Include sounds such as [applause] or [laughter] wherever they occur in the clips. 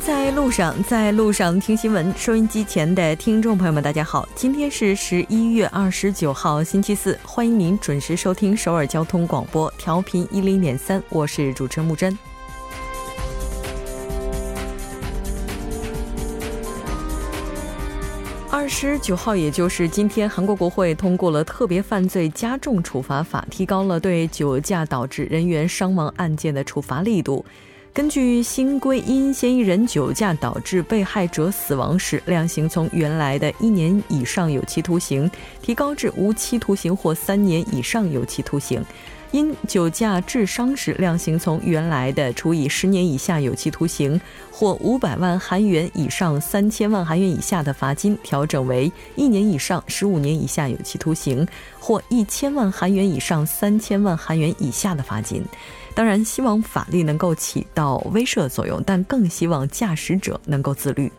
在路上，在路上听新闻。收音机前的听众朋友们，大家好，今天是十一月二十九号，星期四，欢迎您准时收听首尔交通广播，调频一零点三，我是主持人木真。二十九号，也就是今天，韩国国会通过了特别犯罪加重处罚法，提高了对酒驾导致人员伤亡案件的处罚力度。根据新规，因嫌疑人酒驾导致被害者死亡时，量刑从原来的一年以上有期徒刑提高至无期徒刑或三年以上有期徒刑；因酒驾致伤时，量刑从原来的处以十年以下有期徒刑或五百万韩元以上三千万韩元以下的罚金，调整为一年以上十五年以下有期徒刑或一千万韩元以上三千万韩元以下的罚金。当然，希望法律能够起到威慑作用，但更希望驾驶者能够自律。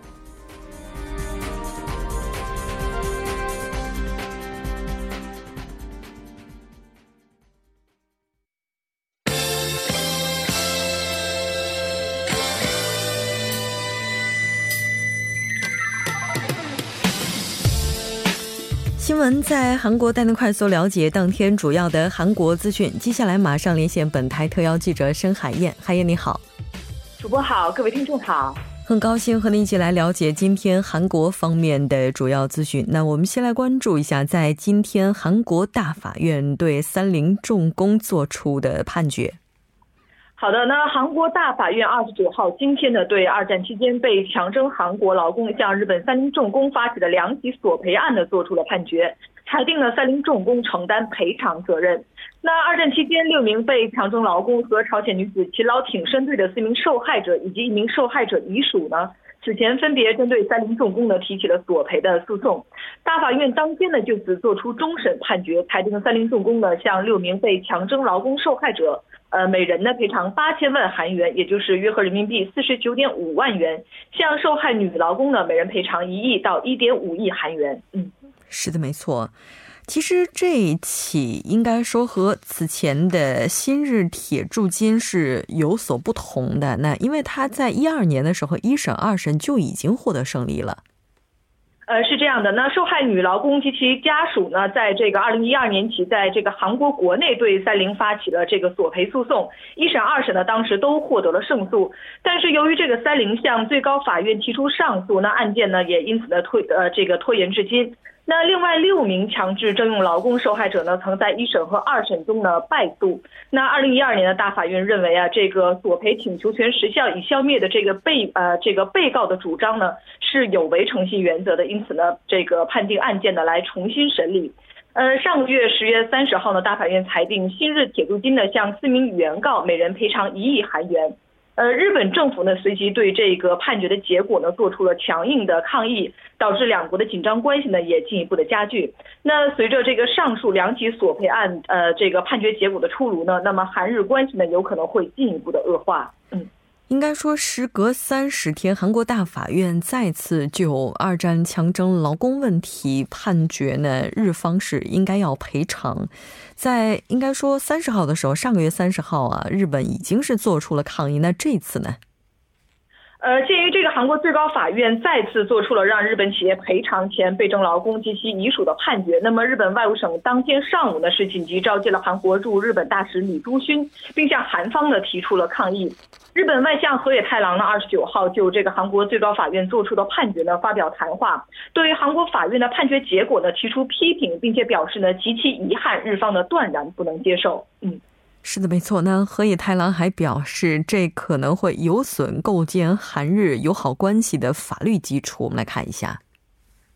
在韩国带您快速了解当天主要的韩国资讯。接下来马上连线本台特邀记者申海燕。海燕你好，主播好，各位听众好，很高兴和您一起来了解今天韩国方面的主要资讯。那我们先来关注一下，在今天韩国大法院对三菱重工作出的判决。好的，那韩国大法院二十九号今天呢，对二战期间被强征韩国劳工向日本三菱重工发起的两起索赔案呢，做出了判决，裁定了三菱重工承担赔偿责任。那二战期间，六名被强征劳工和朝鲜女子勤劳挺身队的四名受害者以及一名受害者遗属呢，此前分别针对三菱重工呢提起了索赔的诉讼。大法院当天呢就此作出终审判决，裁定三菱重工呢向六名被强征劳工受害者。呃，每人呢赔偿八千万韩元，也就是约合人民币四十九点五万元。向受害女劳工呢，每人赔偿一亿到一点五亿韩元。嗯，是的，没错。其实这一起应该说和此前的新日铁铸金是有所不同的。那因为他在一二年的时候一审二审就已经获得胜利了。呃，是这样的，那受害女劳工及其家属呢，在这个二零一二年起，在这个韩国国内对三菱发起了这个索赔诉讼，一审、二审呢，当时都获得了胜诉，但是由于这个三菱向最高法院提出上诉，那案件呢也因此呢推呃这个拖延至今。那另外六名强制征用劳工受害者呢，曾在一审和二审中呢败诉。那二零一二年的大法院认为啊，这个索赔请求权时效已消灭的这个被呃这个被告的主张呢是有违诚信原则的，因此呢，这个判定案件呢来重新审理。呃，上个月十月三十号呢，大法院裁定新日铁路金呢向四名原告每人赔偿一亿韩元。呃，日本政府呢随即对这个判决的结果呢做出了强硬的抗议，导致两国的紧张关系呢也进一步的加剧。那随着这个上述两起索赔案呃这个判决结果的出炉呢，那么韩日关系呢有可能会进一步的恶化。嗯。应该说，时隔三十天，韩国大法院再次就二战强征劳工问题判决呢，日方是应该要赔偿。在应该说三十号的时候，上个月三十号啊，日本已经是做出了抗议。那这次呢？呃，鉴于这个韩国最高法院再次做出了让日本企业赔偿前被征劳工及其遗属的判决，那么日本外务省当天上午呢是紧急召集了韩国驻日本大使李朱勋，并向韩方呢提出了抗议。日本外相河野太郎呢二十九号就这个韩国最高法院做出的判决呢发表谈话，对于韩国法院的判决结果呢提出批评，并且表示呢极其遗憾，日方呢断然不能接受。嗯。是的，没错。那河野太郎还表示，这可能会有损构建韩日友好关系的法律基础。我们来看一下。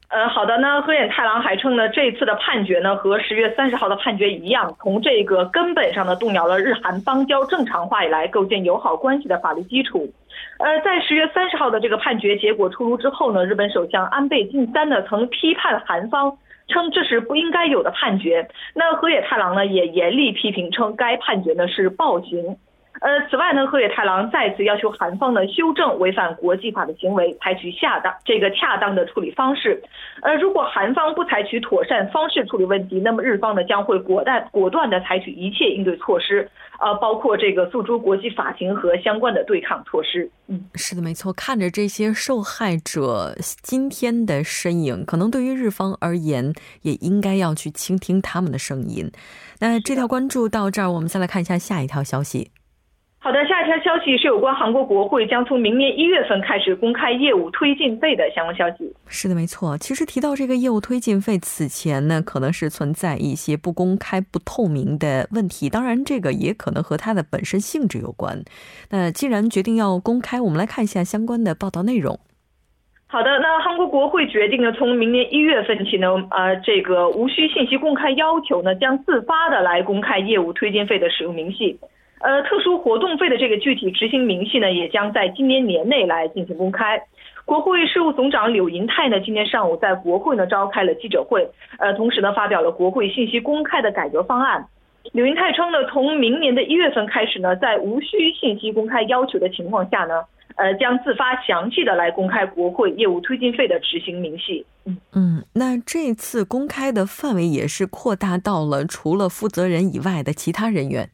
呃，好的。那河野太郎还称呢，这次的判决呢和十月三十号的判决一样，从这个根本上呢动摇了日韩邦交正常化以来构建友好关系的法律基础。呃，在十月三十号的这个判决结果出炉之后呢，日本首相安倍晋三呢曾批判韩方。称这是不应该有的判决。那河野太郎呢也严厉批评，称该判决呢是暴行。呃，此外呢，河野太郎再次要求韩方呢修正违反国际法的行为，采取恰当这个恰当的处理方式。呃，如果韩方不采取妥善方式处理问题，那么日方呢将会果断果断的采取一切应对措施，呃，包括这个诉诸国际法庭和相关的对抗措施。嗯，是的，没错。看着这些受害者今天的身影，可能对于日方而言，也应该要去倾听他们的声音。那这条关注到这儿，我们再来看一下下一条消息。好的，下一条消息是有关韩国国会将从明年一月份开始公开业务推进费的相关消息。是的，没错。其实提到这个业务推进费，此前呢可能是存在一些不公开、不透明的问题。当然，这个也可能和它的本身性质有关。那既然决定要公开，我们来看一下相关的报道内容。好的，那韩国国会决定呢，从明年一月份起呢，呃，这个无需信息公开要求呢，将自发的来公开业务推进费的使用明细。呃，特殊活动费的这个具体执行明细呢，也将在今年年内来进行公开。国会事务总长柳银泰呢，今天上午在国会呢召开了记者会，呃，同时呢发表了国会信息公开的改革方案。柳银泰称呢，从明年的一月份开始呢，在无需信息公开要求的情况下呢，呃，将自发详细的来公开国会业务推进费的执行明细。嗯嗯，那这次公开的范围也是扩大到了除了负责人以外的其他人员。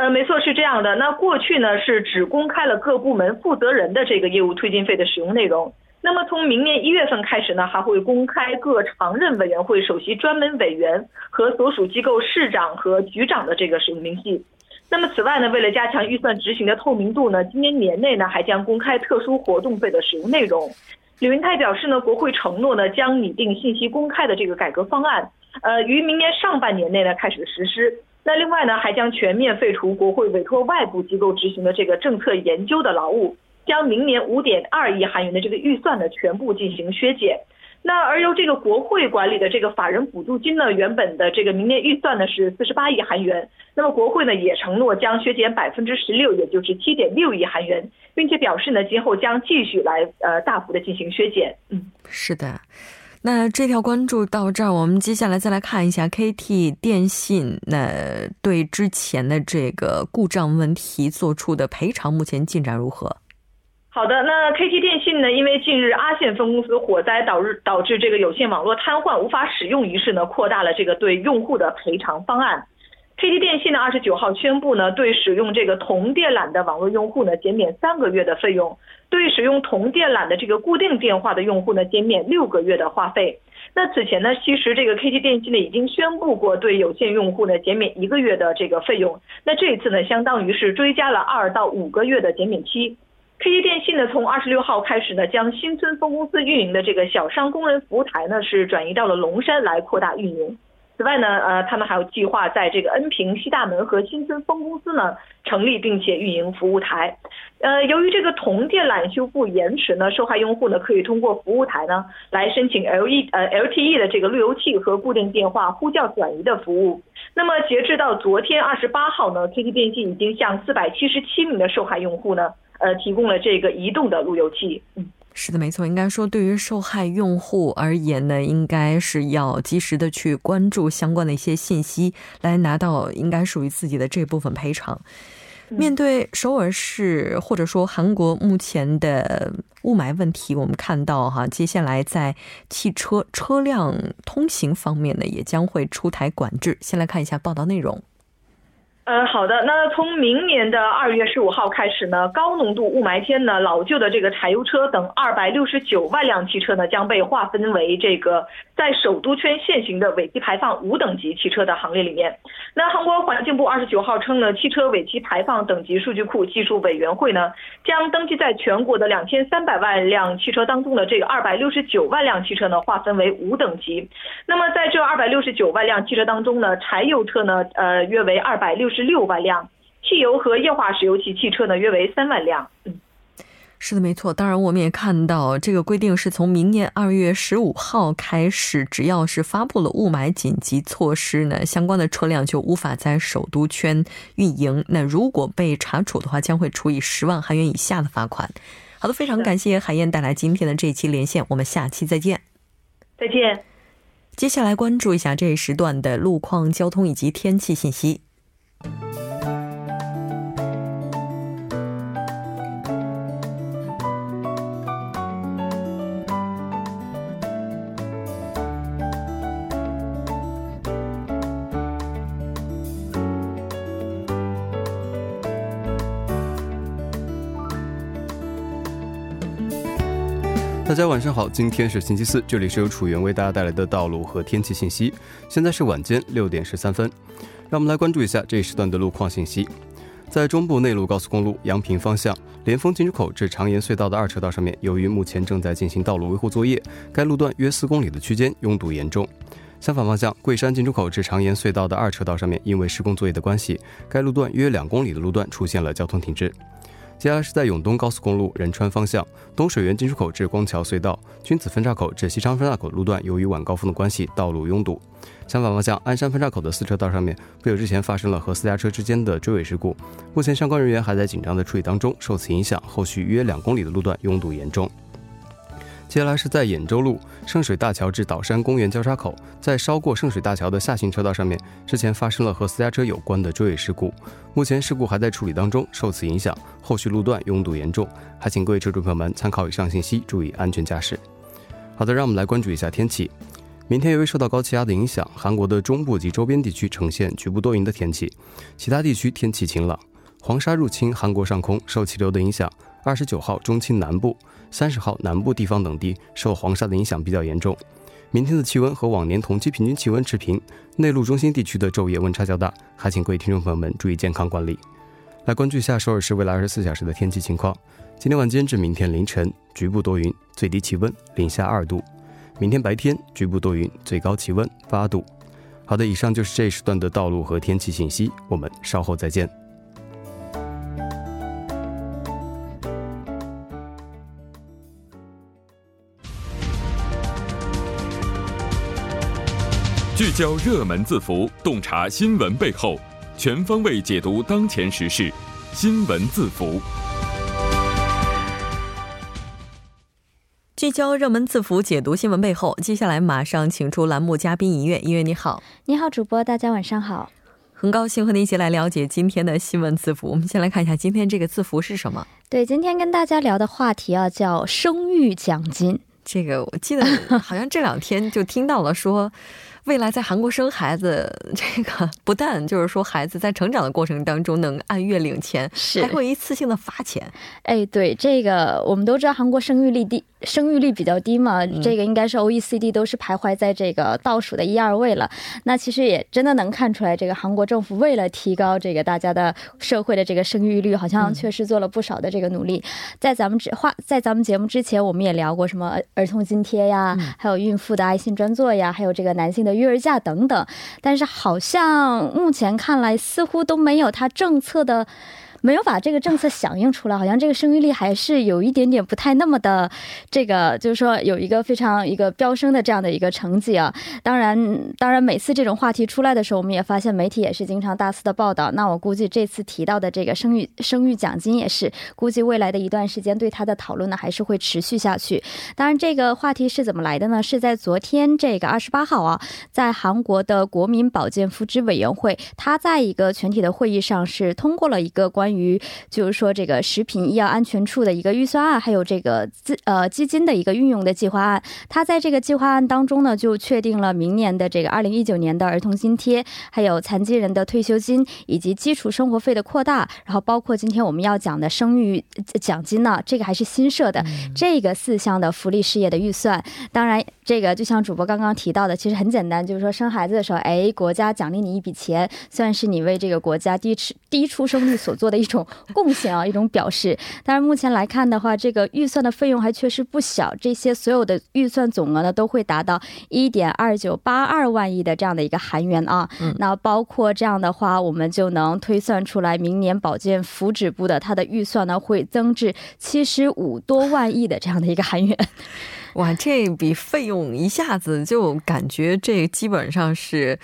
呃，没错，是这样的。那过去呢是只公开了各部门负责人的这个业务推进费的使用内容。那么从明年一月份开始呢，还会公开各常任委员会首席专门委员和所属机构市长和局长的这个使用明细。那么此外呢，为了加强预算执行的透明度呢，今年年内呢还将公开特殊活动费的使用内容。李云泰表示呢，国会承诺呢将拟定信息公开的这个改革方案，呃，于明年上半年内呢开始实施。那另外呢，还将全面废除国会委托外部机构执行的这个政策研究的劳务，将明年五点二亿韩元的这个预算呢全部进行削减。那而由这个国会管理的这个法人补助金呢，原本的这个明年预算呢是四十八亿韩元，那么国会呢也承诺将削减百分之十六，也就是七点六亿韩元，并且表示呢今后将继续来呃大幅的进行削减。嗯，是的。那这条关注到这儿，我们接下来再来看一下 KT 电信那对之前的这个故障问题做出的赔偿，目前进展如何？好的，那 KT 电信呢，因为近日阿线分公司火灾导致导致这个有线网络瘫痪无法使用于是呢，扩大了这个对用户的赔偿方案。KT 电信呢，二十九号宣布呢，对使用这个同电缆的网络用户呢，减免三个月的费用；对使用同电缆的这个固定电话的用户呢，减免六个月的话费。那此前呢，其实这个 KT 电信呢，已经宣布过对有线用户呢，减免一个月的这个费用。那这一次呢，相当于是追加了二到五个月的减免期。KT 电信呢，从二十六号开始呢，将新村分公司运营的这个小商工人服务台呢，是转移到了龙山来扩大运营。此外呢，呃，他们还有计划在这个恩平、西大门和新村分公司呢成立并且运营服务台。呃，由于这个铜电缆修复延迟呢，受害用户呢可以通过服务台呢来申请 L E 呃 L T E 的这个路由器和固定电话呼叫转移的服务。那么截至到昨天二十八号呢，K T 电信已经向四百七十七名的受害用户呢，呃，提供了这个移动的路由器。嗯。是的，没错。应该说，对于受害用户而言呢，应该是要及时的去关注相关的一些信息，来拿到应该属于自己的这部分赔偿。面对首尔市或者说韩国目前的雾霾问题，我们看到哈，接下来在汽车车辆通行方面呢，也将会出台管制。先来看一下报道内容。呃，好的。那从明年的二月十五号开始呢，高浓度雾霾天呢，老旧的这个柴油车等二百六十九万辆汽车呢，将被划分为这个在首都圈限行的尾气排放五等级汽车的行列里面。那韩国环境部二十九号称呢，汽车尾气排放等级数据库技术委员会呢，将登记在全国的两千三百万辆汽车当中的这个二百六十九万辆汽车呢，划分为五等级。那么在这二百六十九万辆汽车当中呢，柴油车呢，呃，约为二百六十。六万辆汽油和液化石油气汽车呢，约为三万辆。嗯，是的，没错。当然，我们也看到这个规定是从明年二月十五号开始，只要是发布了雾霾紧急措施呢，相关的车辆就无法在首都圈运营。那如果被查处的话，将会处以十万韩元以下的罚款。好的，非常感谢海燕带来今天的这一期连线，我们下期再见。再见。接下来关注一下这一时段的路况、交通以及天气信息。大家晚上好，今天是星期四，这里是由楚源为大家带来的道路和天气信息。现在是晚间六点十三分，让我们来关注一下这一时段的路况信息。在中部内陆高速公路阳平方向连峰进出口至长岩隧道的二车道上面，由于目前正在进行道路维护作业，该路段约四公里的区间拥堵严重。相反方向桂山进出口至长岩隧道的二车道上面，因为施工作业的关系，该路段约两公里的路段出现了交通停滞。接下来是在永东高速公路仁川方向东水源进出口至光桥隧道君子分岔口至西昌分岔口路段，由于晚高峰的关系，道路拥堵。相反方向鞍山分岔口的四车道上面，不久之前发生了和私家车之间的追尾事故，目前相关人员还在紧张的处理当中，受此影响，后续约两公里的路段拥堵严重。接下来是在兖州路圣水大桥至岛山公园交叉口，在稍过圣水大桥的下行车道上面，之前发生了和私家车有关的追尾事故，目前事故还在处理当中，受此影响，后续路段拥堵严重，还请各位车主朋友们参考以上信息，注意安全驾驶。好的，让我们来关注一下天气。明天由于受到高气压的影响，韩国的中部及周边地区呈现局部多云的天气，其他地区天气晴朗。黄沙入侵韩国上空，受气流的影响，二十九号中青南部。三十号南部地方等地受黄沙的影响比较严重，明天的气温和往年同期平均气温持平，内陆中心地区的昼夜温差较大，还请各位听众朋友们注意健康管理。来关注一下首尔市未来二十四小时的天气情况：今天晚间至明天凌晨局部多云，最低气温零下二度；明天白天局部多云，最高气温八度。好的，以上就是这一时段的道路和天气信息，我们稍后再见。聚焦热门字符，洞察新闻背后，全方位解读当前时事。新闻字符，聚焦热门字符，解读新闻背后。接下来马上请出栏目嘉宾音乐，音乐你好，你好，主播，大家晚上好，很高兴和您一起来了解今天的新闻字符。我们先来看一下今天这个字符是什么？对，今天跟大家聊的话题啊，叫生育奖金。这个我记得好像这两天就听到了说。未来在韩国生孩子，[laughs] 这个不但就是说孩子在成长的过程当中能按月领钱，是还会一次性的发钱。哎，对，这个我们都知道韩国生育率低，生育率比较低嘛，这个应该是 OECD 都是徘徊在这个倒数的一二位了。那其实也真的能看出来，这个韩国政府为了提高这个大家的社会的这个生育率，好像确实做了不少的这个努力。在咱们之话，在咱们节目之前，我们也聊过什么儿童津贴呀，还有孕妇的爱心专座呀，还有这个男性的。育儿假等等，但是好像目前看来似乎都没有他政策的。没有把这个政策响应出来，好像这个生育率还是有一点点不太那么的，这个就是说有一个非常一个飙升的这样的一个成绩啊。当然，当然每次这种话题出来的时候，我们也发现媒体也是经常大肆的报道。那我估计这次提到的这个生育生育奖金也是，估计未来的一段时间对它的讨论呢还是会持续下去。当然，这个话题是怎么来的呢？是在昨天这个二十八号啊，在韩国的国民保健福祉委员会，他在一个全体的会议上是通过了一个关。于就是说这个食品医药安全处的一个预算案，还有这个资呃基金的一个运用的计划案，它在这个计划案当中呢，就确定了明年的这个二零一九年的儿童津贴，还有残疾人的退休金以及基础生活费的扩大，然后包括今天我们要讲的生育奖金呢，这个还是新设的这个四项的福利事业的预算。当然，这个就像主播刚刚提到的，其实很简单，就是说生孩子的时候，哎，国家奖励你一笔钱，算是你为这个国家低出低出生率所做的。一种贡献啊，一种表示。但是目前来看的话，这个预算的费用还确实不小。这些所有的预算总额呢，都会达到一点二九八二万亿的这样的一个韩元啊。那包括这样的话，我们就能推算出来，明年保健福祉部的它的预算呢，会增至七十五多万亿的这样的一个韩元。哇，这笔费用一下子就感觉这基本上是。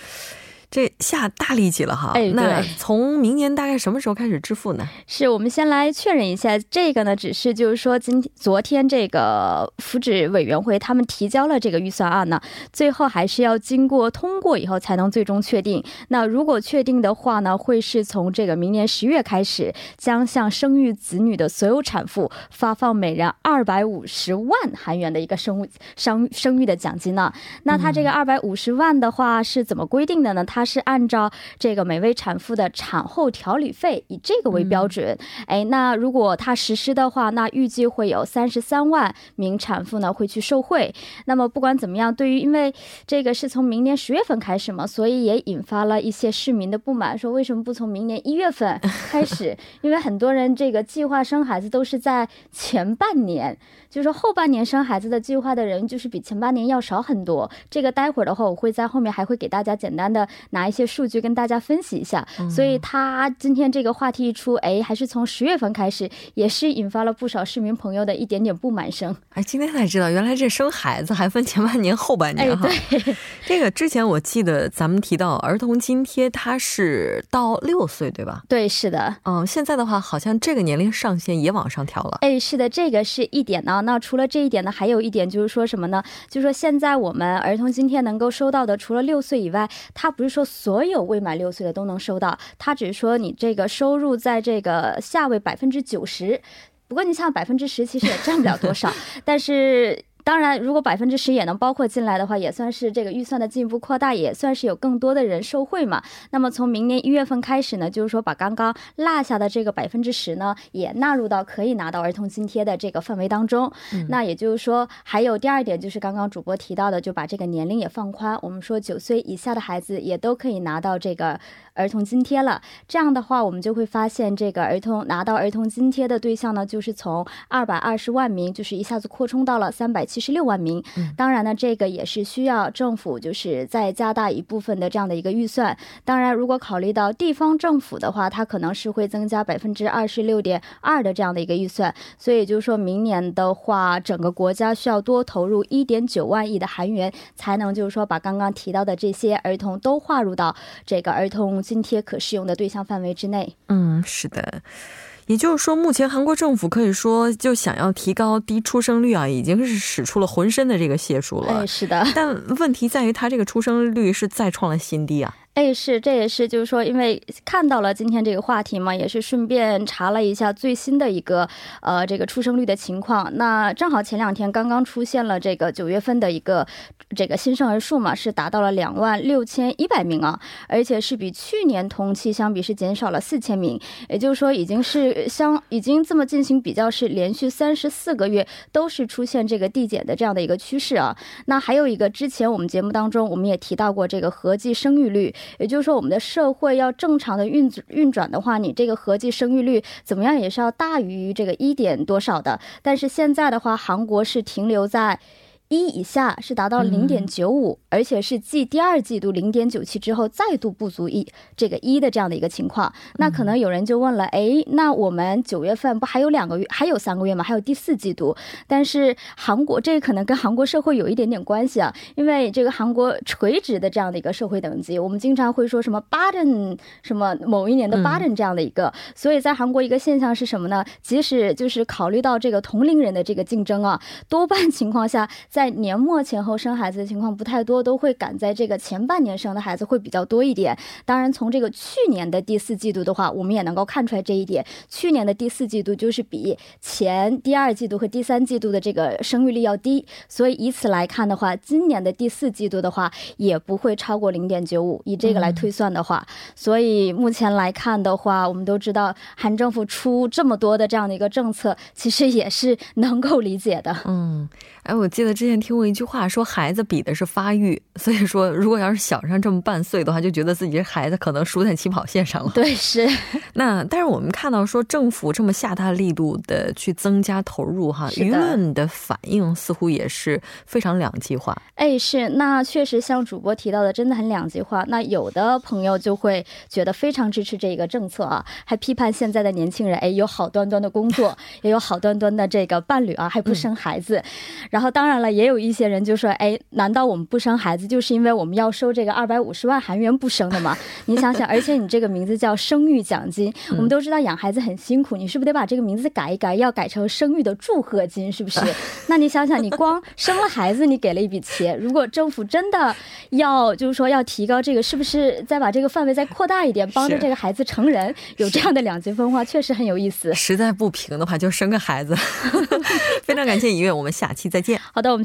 这下大力气了哈！哎，那从明年大概什么时候开始支付呢？是我们先来确认一下，这个呢，只是就是说今天昨天这个福祉委员会他们提交了这个预算案呢，最后还是要经过通过以后才能最终确定。那如果确定的话呢，会是从这个明年十月开始，将向生育子女的所有产妇发放每人二百五十万韩元的一个生生生育的奖金呢？那他这个二百五十万的话是怎么规定的呢？他它是按照这个每位产妇的产后调理费以这个为标准。哎，那如果它实施的话，那预计会有三十三万名产妇呢会去受惠。那么不管怎么样，对于因为这个是从明年十月份开始嘛，所以也引发了一些市民的不满，说为什么不从明年一月份 [laughs] 开始？因为很多人这个计划生孩子都是在前半年，就是说后半年生孩子的计划的人就是比前半年要少很多。这个待会儿的话，我会在后面还会给大家简单的拿一些数据跟大家分析一下。所以他今天这个话题一出，哎，还是从十月份开始，也是引发了不少市民朋友的一点点不满声。哎，今天才知道，原来这生孩子还分前半年、后半年哈。对，这个之前我记得咱们提到儿童津贴，它是到六岁对吧？对，是的。嗯，现在的话，好像这个年龄上限也往上调了。哎，是的，这个是一点呢。那除了这一点呢，还有一点就是说什么呢？就是说现在我们儿童津贴能够收到的，除了六岁以外，它不是说所有未满六岁的都能收到，他只是说你这个收入在这个下位百分之九十。不过你像百分之十，其实也占不了多少，[laughs] 但是。当然，如果百分之十也能包括进来的话，也算是这个预算的进一步扩大，也算是有更多的人受惠嘛。那么从明年一月份开始呢，就是说把刚刚落下的这个百分之十呢，也纳入到可以拿到儿童津贴的这个范围当中。那也就是说，还有第二点就是刚刚主播提到的，就把这个年龄也放宽，我们说九岁以下的孩子也都可以拿到这个儿童津贴了。这样的话，我们就会发现这个儿童拿到儿童津贴的对象呢，就是从二百二十万名，就是一下子扩充到了三百七。十六万名，当然呢，这个也是需要政府就是再加大一部分的这样的一个预算。当然，如果考虑到地方政府的话，它可能是会增加百分之二十六点二的这样的一个预算。所以就是说明年的话，整个国家需要多投入一点九万亿的韩元，才能就是说把刚刚提到的这些儿童都划入到这个儿童津贴可适用的对象范围之内。嗯，是的。也就是说，目前韩国政府可以说就想要提高低出生率啊，已经是使出了浑身的这个解数了。哎，是的。但问题在于，它这个出生率是再创了新低啊。哎，是，这也是，就是说，因为看到了今天这个话题嘛，也是顺便查了一下最新的一个呃这个出生率的情况。那正好前两天刚刚出现了这个九月份的一个这个新生儿数嘛，是达到了两万六千一百名啊，而且是比去年同期相比是减少了四千名，也就是说已经是相已经这么进行比较，是连续三十四个月都是出现这个递减的这样的一个趋势啊。那还有一个，之前我们节目当中我们也提到过这个合计生育率。也就是说，我们的社会要正常的运运转的话，你这个合计生育率怎么样也是要大于这个一点多少的。但是现在的话，韩国是停留在。一以下是达到零点九五，而且是继第二季度零点九七之后再度不足一这个一的这样的一个情况。那可能有人就问了，哎，那我们九月份不还有两个月，还有三个月吗？还有第四季度？但是韩国这可能跟韩国社会有一点点关系啊，因为这个韩国垂直的这样的一个社会等级，我们经常会说什么巴顿什么某一年的巴顿这样的一个，所以在韩国一个现象是什么呢？即使就是考虑到这个同龄人的这个竞争啊，多半情况下。在年末前后生孩子的情况不太多，都会赶在这个前半年生的孩子会比较多一点。当然，从这个去年的第四季度的话，我们也能够看出来这一点。去年的第四季度就是比前第二季度和第三季度的这个生育率要低，所以以此来看的话，今年的第四季度的话也不会超过零点九五。以这个来推算的话，所以目前来看的话，我们都知道韩政府出这么多的这样的一个政策，其实也是能够理解的。嗯。哎，我记得之前听过一句话，说孩子比的是发育，[laughs] 所以说如果要是小上这么半岁的话，就觉得自己这孩子可能输在起跑线上了。对，是。[laughs] 那但是我们看到说政府这么下大力度的去增加投入，哈，舆论的反应似乎也是非常两极化。哎，是，那确实像主播提到的，真的很两极化。那有的朋友就会觉得非常支持这个政策啊，还批判现在的年轻人，哎，有好端端的工作，[laughs] 也有好端端的这个伴侣啊，还不生孩子。然后，当然了，也有一些人就说：“哎，难道我们不生孩子，就是因为我们要收这个二百五十万韩元不生的吗？” [laughs] 你想想，而且你这个名字叫生育奖金，我们都知道养孩子很辛苦，你是不是得把这个名字改一改，要改成生育的祝贺金？是不是？[laughs] 那你想想，你光生了孩子，你给了一笔钱，如果政府真的要就是说要提高这个，是不是再把这个范围再扩大一点，帮助这个孩子成人？有这样的两极分化，确实很有意思。实在不平的话，就生个孩子。[laughs] 非常感谢尹月，我们下期再见。好的，我们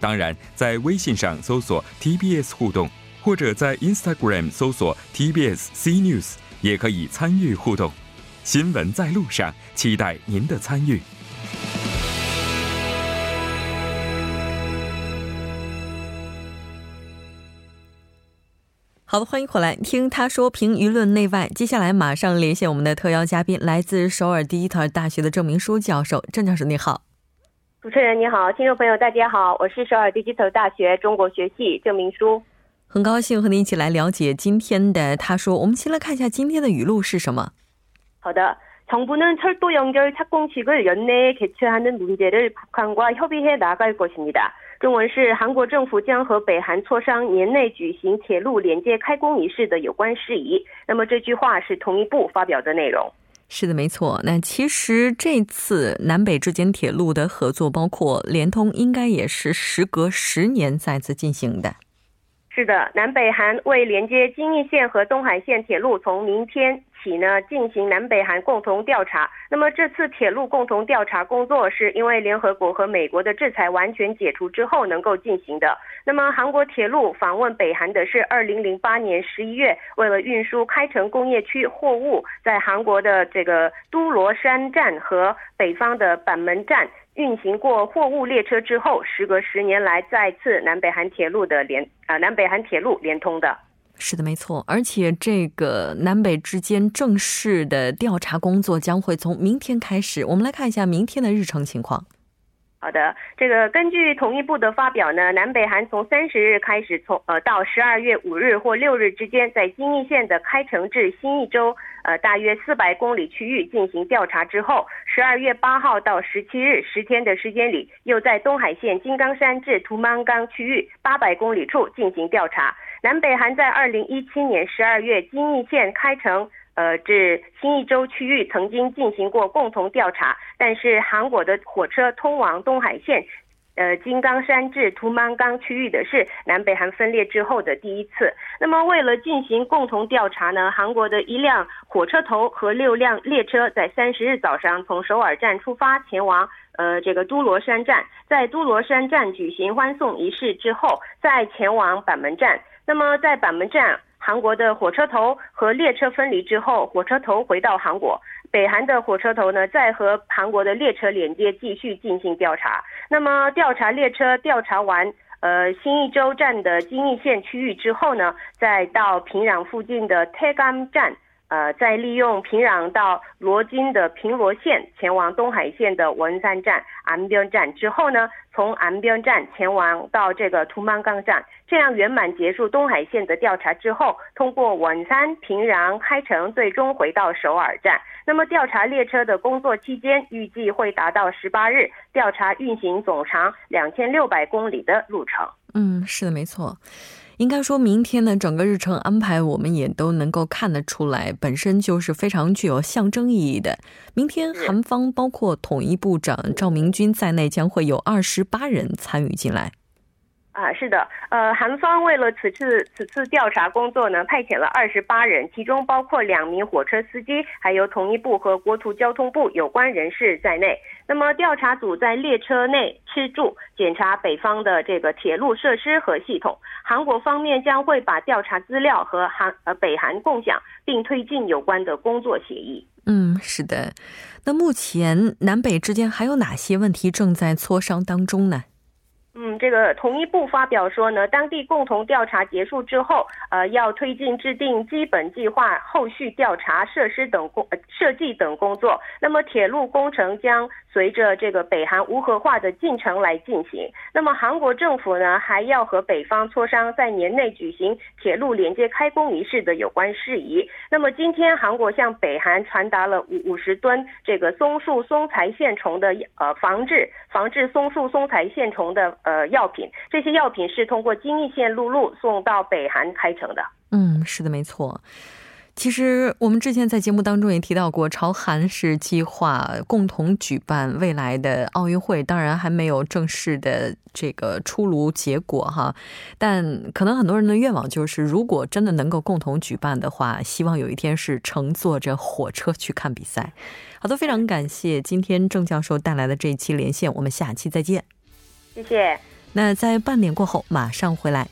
当然，在微信上搜索 TBS 互动，或者在 Instagram 搜索 TBS C News，也可以参与互动。新闻在路上，期待您的参与。好的，欢迎回来听他说评舆论内外。接下来马上连线我们的特邀嘉宾，来自首尔第一特大学的郑明书教授。郑教授你好，主持人你好，听众朋友大家好，我是首尔第一特大学中国学系郑明书，很高兴和您一起来了解今天的他说。我们先来看一下今天的语录是什么。好的，정부는철도연결착공식을연내에개최하는문제를북한과협의해나갈것입니다中文是韩国政府将和北韩磋商年内举行铁路连接开工仪式的有关事宜。那么这句话是同一部发表的内容。 是的，没错。那其实这次南北之间铁路的合作，包括联通，应该也是时隔十年再次进行的。是的，南北韩为连接京义线和东海线铁路，从明天。起呢进行南北韩共同调查。那么这次铁路共同调查工作是因为联合国和美国的制裁完全解除之后能够进行的。那么韩国铁路访问北韩的是二零零八年十一月，为了运输开城工业区货物，在韩国的这个都罗山站和北方的板门站运行过货物列车之后，时隔十年来再次南北韩铁路的连啊南北韩铁路连通的。是的，没错，而且这个南北之间正式的调查工作将会从明天开始。我们来看一下明天的日程情况。好的，这个根据统一部的发表呢，南北韩从三十日开始，从呃到十二月五日或六日之间，在京义线的开城至新义州呃大约四百公里区域进行调查之后，十二月八号到十七日十天的时间里，又在东海线金刚山至图曼冈区域八百公里处进行调查。南北韩在二零一七年十二月金义线开城，呃至新义州区域曾经进行过共同调查，但是韩国的火车通往东海线，呃金刚山至图曼冈区域的是南北韩分裂之后的第一次。那么为了进行共同调查呢，韩国的一辆火车头和六辆列车在三十日早上从首尔站出发前往呃这个都罗山站，在都罗山站举行欢送仪式之后，再前往板门站。那么，在板门站，韩国的火车头和列车分离之后，火车头回到韩国，北韩的火车头呢，再和韩国的列车连接，继续进行调查。那么，调查列车调查完，呃，新义州站的金义县区域之后呢，再到平壤附近的泰甘站。呃，再利用平壤到罗津的平罗线前往东海线的文山站、安边站之后呢，从安边站前往到这个图曼冈站，这样圆满结束东海线的调查之后，通过文山、平壤开城，最终回到首尔站。那么调查列车的工作期间预计会达到十八日，调查运行总长两千六百公里的路程。嗯，是的，没错。应该说明天呢整个日程安排，我们也都能够看得出来，本身就是非常具有象征意义的。明天韩方包括统一部长赵明军在内，将会有二十八人参与进来。啊，是的，呃，韩方为了此次此次调查工作呢，派遣了二十八人，其中包括两名火车司机，还有统一部和国土交通部有关人士在内。那么调查组在列车内吃住，检查北方的这个铁路设施和系统。韩国方面将会把调查资料和韩呃北韩共享，并推进有关的工作协议。嗯，是的。那目前南北之间还有哪些问题正在磋商当中呢？嗯，这个统一部发表说呢，当地共同调查结束之后，呃，要推进制定基本计划、后续调查设施等工设计等工作。那么，铁路工程将随着这个北韩无核化的进程来进行。那么，韩国政府呢，还要和北方磋商在年内举行铁路连接开工仪式的有关事宜。那么，今天韩国向北韩传达了五五十吨这个松树松材线虫的呃防治防治松树松材线虫的。呃，药品这些药品是通过京义线陆路送到北韩开城的。嗯，是的，没错。其实我们之前在节目当中也提到过，朝韩是计划共同举办未来的奥运会，当然还没有正式的这个出炉结果哈。但可能很多人的愿望就是，如果真的能够共同举办的话，希望有一天是乘坐着火车去看比赛。好的，非常感谢今天郑教授带来的这一期连线，我们下期再见。谢谢。那在半点过后马上回来。